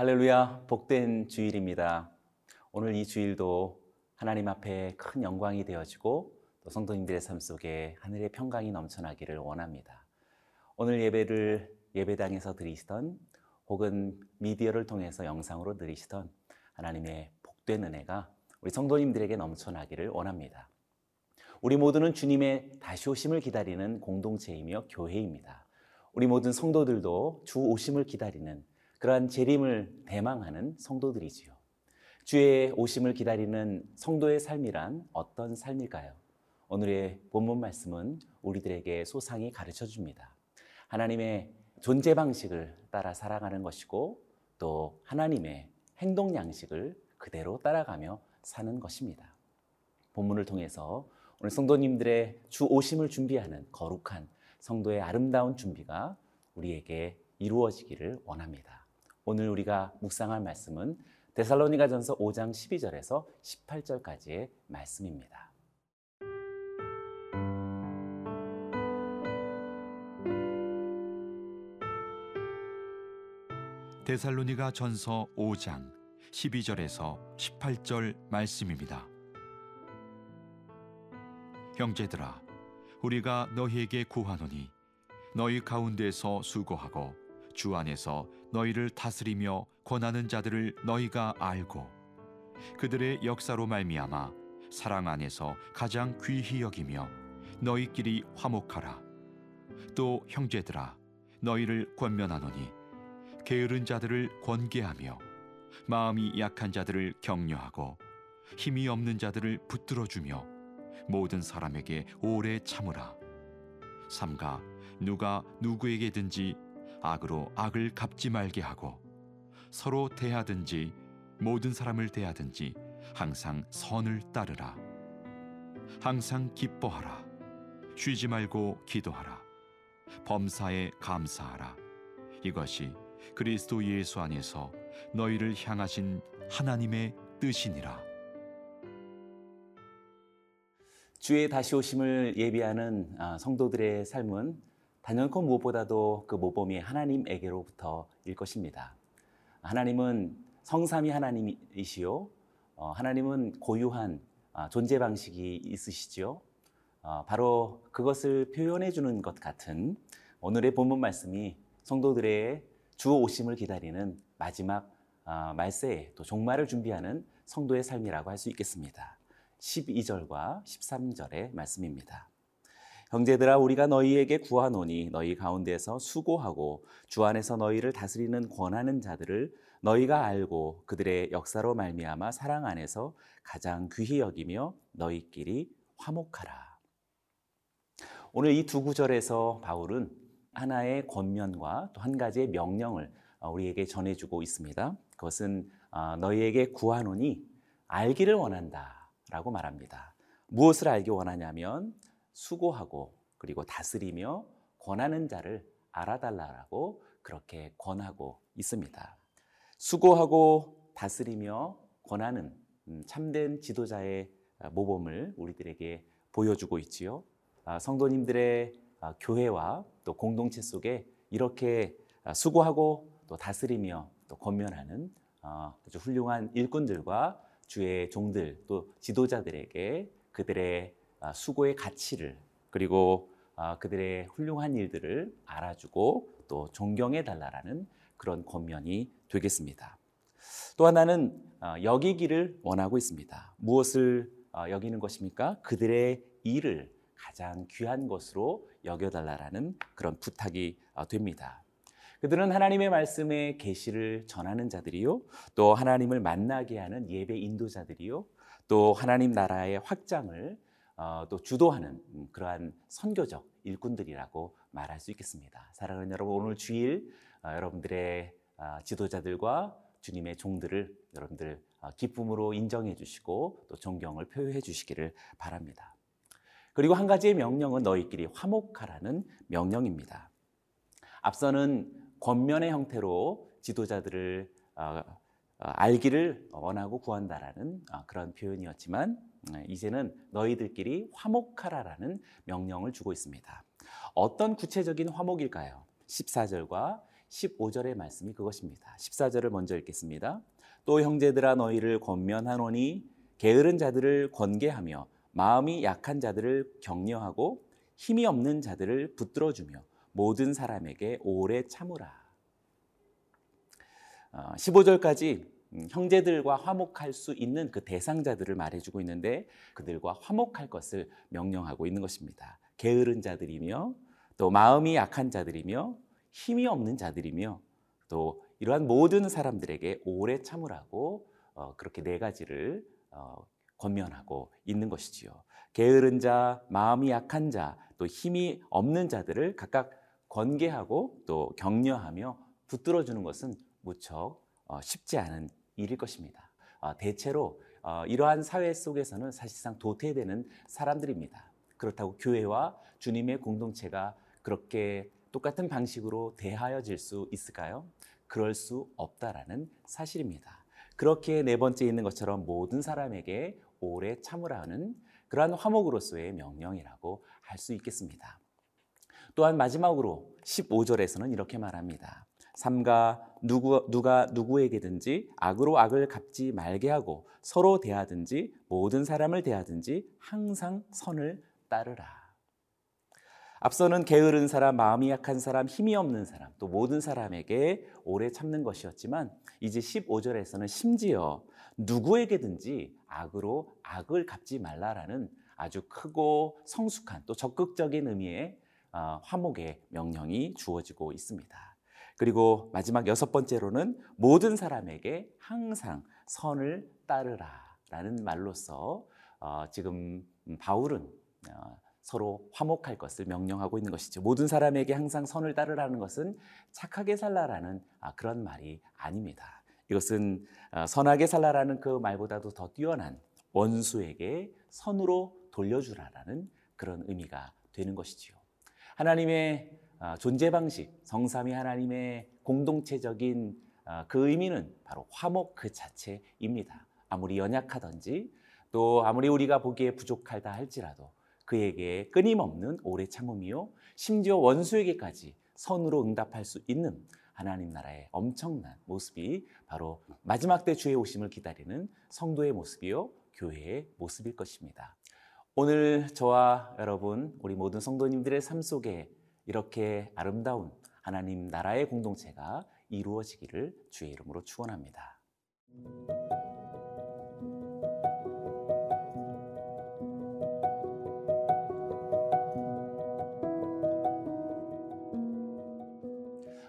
할렐루야, 복된 주일입니다. 오늘 이 주일도 하나님 앞에 큰 영광이 되어지고 또 성도님들의 삶 속에 하늘의 평강이 넘쳐나기를 원합니다. 오늘 예배를 예배당에서 드리시던 혹은 미디어를 통해서 영상으로 들으시던 하나님의 복된 은혜가 우리 성도님들에게 넘쳐나기를 원합니다. 우리 모두는 주님의 다시 오심을 기다리는 공동체이며 교회입니다. 우리 모든 성도들도 주 오심을 기다리는 그러한 재림을 대망하는 성도들이지요. 주의 오심을 기다리는 성도의 삶이란 어떤 삶일까요? 오늘의 본문 말씀은 우리들에게 소상히 가르쳐 줍니다. 하나님의 존재 방식을 따라 살아가는 것이고 또 하나님의 행동 양식을 그대로 따라가며 사는 것입니다. 본문을 통해서 오늘 성도님들의 주 오심을 준비하는 거룩한 성도의 아름다운 준비가 우리에게 이루어지기를 원합니다. 오늘 우리가 묵상할 말씀은 데살로니가전서 5장 12절에서 18절까지의 말씀입니다. 데살로니가 전서 5장 12절에서 18절 말씀입니다. 형제들아 우리가 너희에게 구하노니 너희 가운데서 수고하고 주 안에서 너희를 다스리며 권하는 자들을 너희가 알고 그들의 역사로 말미암아 사랑 안에서 가장 귀히 여기며 너희끼리 화목하라. 또 형제들아 너희를 권면하노니 게으른 자들을 권계하며 마음이 약한 자들을 격려하고 힘이 없는 자들을 붙들어 주며 모든 사람에게 오래 참으라. 삼가 누가 누구에게든지 악으로 악을 갚지 말게 하고 서로 대하든지 모든 사람을 대하든지 항상 선을 따르라. 항상 기뻐하라. 쉬지 말고 기도하라. 범사에 감사하라. 이것이 그리스도 예수 안에서 너희를 향하신 하나님의 뜻이니라. 주의 다시 오심을 예비하는 아, 성도들의 삶은 단연코 무엇보다도 그 모범이 하나님에게로부터일 것입니다. 하나님은 성삼이 하나님이시요. 어, 하나님은 고유한 아, 존재 방식이 있으시죠. 어, 바로 그것을 표현해 주는 것 같은 오늘의 본문 말씀이 성도들의 주 오심을 기다리는 마지막 아, 말세에 또 종말을 준비하는 성도의 삶이라고 할 수 있겠습니다. 12절과 13절의 말씀입니다. 형제들아 우리가 너희에게 구하노니 너희 가운데서 수고하고 주 안에서 너희를 다스리는 권하는 자들을 너희가 알고 그들의 역사로 말미암아 사랑 안에서 가장 귀히 여기며 너희끼리 화목하라. 오늘 이 두 구절에서 바울은 하나의 권면과 또 한 가지의 명령을 우리에게 전해주고 있습니다. 그것은 어, 너희에게 구하노니 알기를 원한다라고 말합니다. 무엇을 알기 원하냐면 수고하고 그리고 다스리며 권하는 자를 알아달라고 그렇게 권하고 있습니다. 수고하고 다스리며 권하는 음, 참된 지도자의 모범을 우리들에게 보여주고 있지요. 아, 성도님들의 아, 교회와 또 공동체 속에 이렇게 아, 수고하고 또 다스리며 또 권면하는 아주 훌륭한 일꾼들과 주의 종들 또 지도자들에게 그들의 아, 수고의 가치를 그리고 아, 그들의 훌륭한 일들을 알아주고 또 존경해 달라라는 그런 권면이 되겠습니다. 또 하나는 아, 여기기를 원하고 있습니다. 무엇을 여기는 것입니까? 그들의 일을 가장 귀한 것으로 여겨달라라는 그런 부탁이 됩니다. 그들은 하나님의 말씀의 계시를 전하는 자들이요, 또 하나님을 만나게 하는 예배 인도자들이요, 또 하나님 나라의 확장을 어, 또 주도하는 음, 그러한 선교적 일꾼들이라고 말할 수 있겠습니다. 사랑하는 여러분, 오늘 주일 어, 여러분들의 어, 지도자들과 주님의 종들을 여러분들 기쁨으로 인정해 주시고 또 존경을 표해 주시기를 바랍니다. 그리고 한 가지의 명령은 너희끼리 화목하라는 명령입니다. 앞서는 권면의 형태로 지도자들을 알기를 원하고 구한다라는 그런 표현이었지만 네, 이제는 너희들끼리 화목하라라는 명령을 주고 있습니다. 어떤 구체적인 화목일까요? 14절과 15절의 말씀이 그것입니다. 14절을 먼저 읽겠습니다. 또 형제들아 너희를 권면하노니 게으른 자들을 권계하며 마음이 약한 자들을 격려하고 힘이 없는 자들을 붙들어 주며 모든 사람에게 오래 참으라. 15절까지 어, 음, 형제들과 화목할 수 있는 그 대상자들을 말해주고 있는데 그들과 화목할 것을 명령하고 있는 것입니다. 게으른 자들이며 또 마음이 약한 자들이며 힘이 없는 자들이며 또 이러한 모든 사람들에게 오래 참으라고 어, 그렇게 네 가지를 어, 권면하고 있는 것이지요. 게으른 자, 마음이 약한 자, 또 힘이 없는 자들을 각각 권계하고 또 격려하며 붙들어 주는 것은 무척 어, 쉽지 않은 일일 것입니다. 어, 대체로 어, 이러한 사회 속에서는 사실상 도태되는 사람들입니다. 그렇다고 교회와 주님의 공동체가 그렇게 똑같은 방식으로 대하여질 수 있을까요? 그럴 수 없다라는 사실입니다. 그렇게 네 번째 있는 것처럼 모든 사람에게 오래 참으라는 그러한 화목으로서의 명령이라고 할 수 있겠습니다. 또한 마지막으로 15절에서는 이렇게 말합니다. 삼가 누구, 누가 누구에게든지 악으로 악을 갚지 말게 하고 서로 대하든지 모든 사람을 대하든지 항상 선을 따르라. 앞서는 게으른 사람, 마음이 약한 사람, 힘이 없는 사람, 또 모든 사람에게 오래 참는 것이었지만 이제 15절에서는 심지어 누구에게든지 악으로 악을 갚지 말라라는 아주 크고 성숙한 또 적극적인 의미의 어, 화목의 명령이 주어지고 있습니다. 그리고 마지막 여섯 번째로는 모든 사람에게 항상 선을 따르라 라는 말로서 어, 지금 바울은 어, 서로 화목할 것을 명령하고 있는 것이죠. 모든 사람에게 항상 선을 따르라는 것은 착하게 살라라는 아, 그런 말이 아닙니다. 이것은 어, 선하게 살라라는 그 말보다도 더 뛰어난 원수에게 선으로 돌려주라라는 그런 의미가 되는 것이지요. 하나님의 아, 존재 방식, 성삼위 하나님의 공동체적인 아, 그 의미는 바로 화목 그 자체입니다. 아무리 연약하든지 또 아무리 우리가 보기에 부족하다 할지라도 그에게 끊임없는 오래 참음이요 심지어 원수에게까지 선으로 응답할 수 있는 하나님 나라의 엄청난 모습이 바로 마지막 때 주의 오심을 기다리는 성도의 모습이요 교회의 모습일 것입니다. 오늘 저와 여러분 우리 모든 성도님들의 삶 속에 이렇게 아름다운 하나님 나라의 공동체가 이루어지기를 주의 이름으로 축원합니다.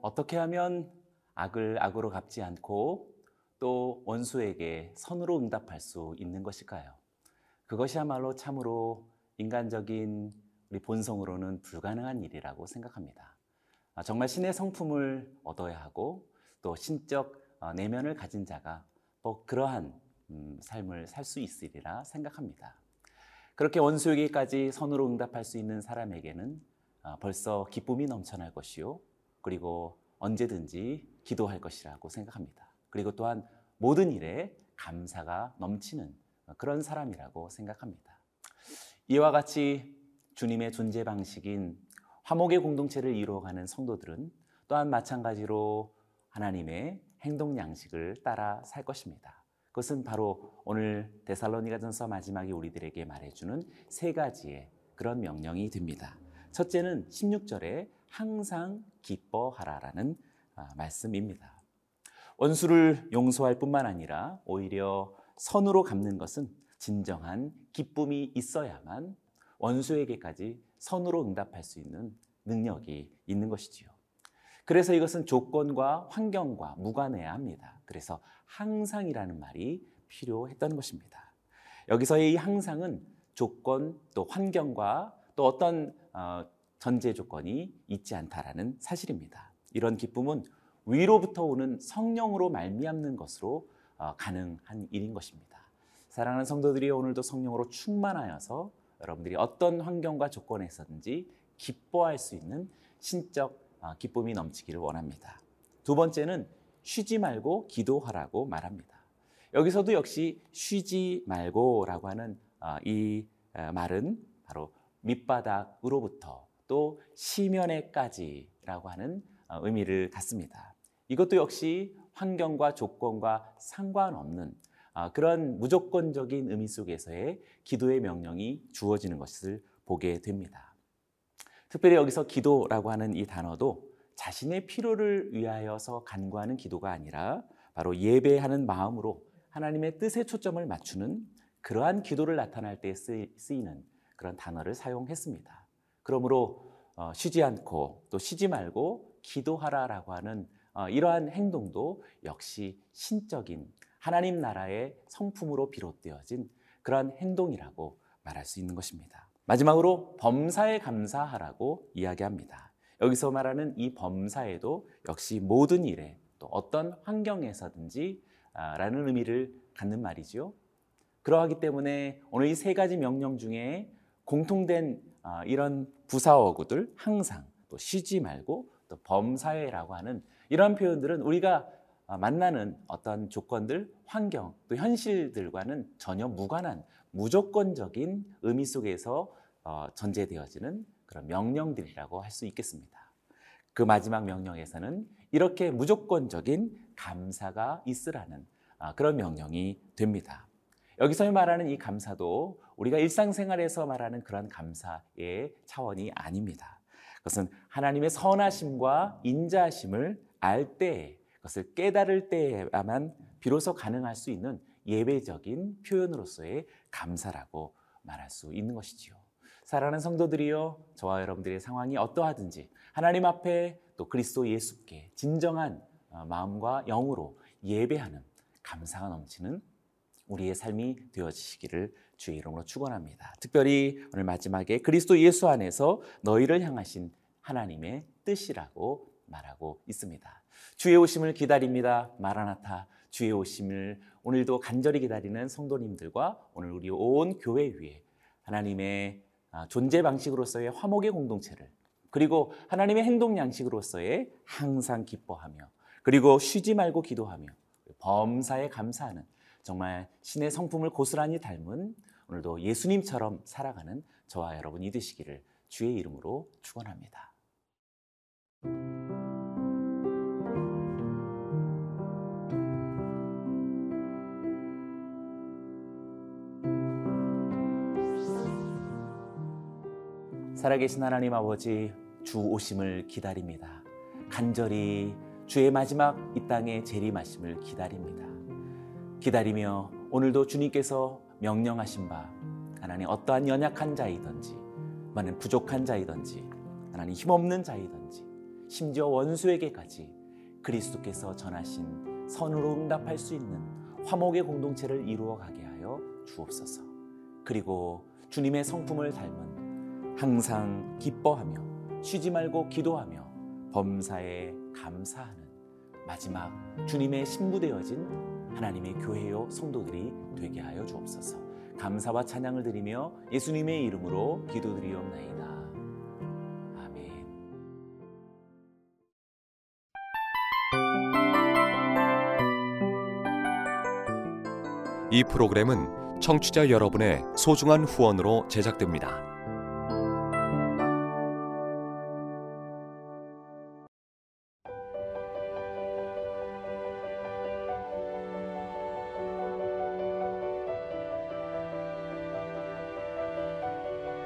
어떻게 하면 악을 악으로 갚지 않고 또 원수에게 선으로 응답할 수 있는 것일까요? 그것이야말로 참으로 인간적인 우리 본성으로는 불가능한 일이라고 생각합니다. 아, 정말 신의 성품을 얻어야 하고 또 신적 어, 내면을 가진 자가 또 그러한 음, 삶을 살 수 있으리라 생각합니다. 그렇게 원수에게까지 선으로 응답할 수 있는 사람에게는 아, 벌써 기쁨이 넘쳐날 것이요. 그리고 언제든지 기도할 것이라고 생각합니다. 그리고 또한 모든 일에 감사가 넘치는 그런 사람이라고 생각합니다. 이와 같이 주님의 존재 방식인 화목의 공동체를 이루어가는 성도들은 또한 마찬가지로 하나님의 행동 양식을 따라 살 것입니다. 그것은 바로 오늘 데살로니가전서 마지막에 우리들에게 말해주는 세 가지의 그런 명령이 됩니다. 첫째는 16절에 항상 기뻐하라라는 아, 말씀입니다. 원수를 용서할 뿐만 아니라 오히려 선으로 갚는 것은 진정한 기쁨이 있어야만 원수에게까지 선으로 응답할 수 있는 능력이 있는 것이지요. 그래서 이것은 조건과 환경과 무관해야 합니다. 그래서 항상이라는 말이 필요했던 것입니다. 여기서의 이 항상은 조건 또 환경과 또 어떤 어, 전제 조건이 있지 않다라는 사실입니다. 이런 기쁨은 위로부터 오는 성령으로 말미암는 것으로 어, 가능한 일인 것입니다. 사랑하는 성도들이 오늘도 성령으로 충만하여서 여러분들이 어떤 환경과 조건에 있든지 기뻐할 수 있는 신적 아, 기쁨이 넘치기를 원합니다. 두 번째는 쉬지 말고 기도하라고 말합니다. 여기서도 역시 쉬지 말고라고 하는 아, 이 아, 말은 바로 밑바닥으로부터 또 시면에까지라고 하는 어, 의미를 갖습니다. 이것도 역시 환경과 조건과 상관없는 아, 그런 무조건적인 의미 속에서의 기도의 명령이 주어지는 것을 보게 됩니다. 특별히 여기서 기도라고 하는 이 단어도 자신의 필요를 위하여서 간구하는 기도가 아니라 바로 예배하는 마음으로 하나님의 뜻에 초점을 맞추는 그러한 기도를 나타날 때 쓰이는 그런 단어를 사용했습니다. 그러므로 어, 쉬지 않고 또 쉬지 말고 기도하라라고 하는 어, 이러한 행동도 역시 신적인 하나님 나라의 성품으로 비롯되어진 그러한 행동이라고 말할 수 있는 것입니다. 마지막으로 범사에 감사하라고 이야기합니다. 여기서 말하는 이 범사에도 역시 모든 일에 또 어떤 환경에서든지 아, 라는 의미를 갖는 말이지요. 그러하기 때문에 오늘 이 세 가지 명령 중에 공통된 아, 이런 부사어구들 항상 또 쉬지 말고 또 범사회라고 하는 이런 표현들은 우리가 아, 만나는 어떤 조건들, 환경, 또 현실들과는 전혀 무관한 무조건적인 의미 속에서 어, 전제되어지는 그런 명령들이라고 할 수 있겠습니다. 그 마지막 명령에서는 이렇게 무조건적인 감사가 있으라는 아, 그런 명령이 됩니다. 여기서 말하는 이 감사도 우리가 일상생활에서 말하는 그런 감사의 차원이 아닙니다. 그것은 하나님의 선하심과 인자하심을 알 때, 그것을 깨달을 때야만 비로소 가능할 수 있는 예배적인 표현으로서의 감사라고 말할 수 있는 것이지요. 사랑하는 성도들이여, 저와 여러분들의 상황이 어떠하든지 하나님 앞에 또 그리스도 예수께 진정한 어, 마음과 영으로 예배하는 감사가 넘치는 우리의 삶이 되어지시기를 주의 이름으로 축원합니다. 특별히 오늘 마지막에 그리스도 예수 안에서 너희를 향하신 하나님의 뜻이라고 말하고 있습니다. 주의 오심을 기다립니다. 마라나타 주의 오심을 오늘도 간절히 기다리는 성도님들과 오늘 우리 온 교회 위에 하나님의 아, 존재 방식으로서의 화목의 공동체를 그리고 하나님의 행동 양식으로서의 항상 기뻐하며 그리고 쉬지 말고 기도하며 범사에 감사하는 정말 신의 성품을 고스란히 닮은 오늘도 예수님처럼 살아가는 저와 여러분이 되시기를 주의 이름으로 축원합니다. 살아계신 하나님 아버지 주 오심을 기다립니다. 간절히 주의 마지막 이 땅의 재림하심을 기다립니다. 기다리며 오늘도 주님께서 명령하신 바 하나님 어떠한 연약한 자이든지 많은 부족한 자이든지 하나님 힘없는 자이든지 심지어 원수에게까지 그리스도께서 전하신 선으로 응답할 수 있는 화목의 공동체를 이루어 가게 하여 주옵소서. 그리고 주님의 성품을 닮은 항상 기뻐하며 쉬지 말고 기도하며 범사에 감사하는 마지막 주님의 신부되어진 하나님의 교회요 성도들이 되게 하여 주옵소서. 감사와 찬양을 드리며 예수님의 이름으로 기도드리옵나이다. 아멘. 이 프로그램은 청취자 여러분의 소중한 후원으로 제작됩니다.